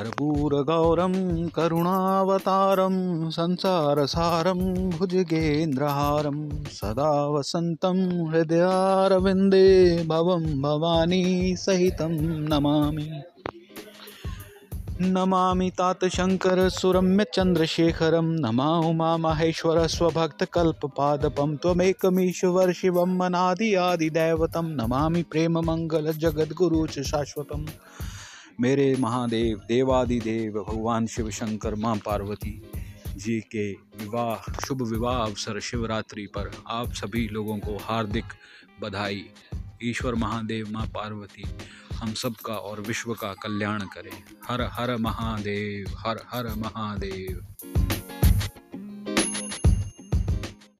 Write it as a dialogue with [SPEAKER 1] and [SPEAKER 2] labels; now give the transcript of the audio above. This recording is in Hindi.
[SPEAKER 1] कर्पूरगौरं, करुणावतारं, संसारसारं, भुजगेन्द्रहारं सदा वसन्तं हृदयारविन्दे भवं भवानी सहितं नमामि। नमामि तात शङ्कर सुरम्य चन्द्रशेखरं नमा उमा माहेश्वर स्वभक्तकल्पपादपं त्वमेकमीश्वर शिवं, मनादि आदिदैवतं, नमामि प्रेममङ्गलजगद्गुरु च शाश्वतम्। मेरे महादेव, देवादिदेव, भगवान शिव शंकर माँ पार्वती जी के विवाह, शुभ विवाह अवसर शिवरात्रि पर आप सभी लोगों को हार्दिक बधाई। ईश्वर महादेव, माँ पार्वती, हम सब का और विश्व का कल्याण करें। हर हर महादेव, हर हर महादेव।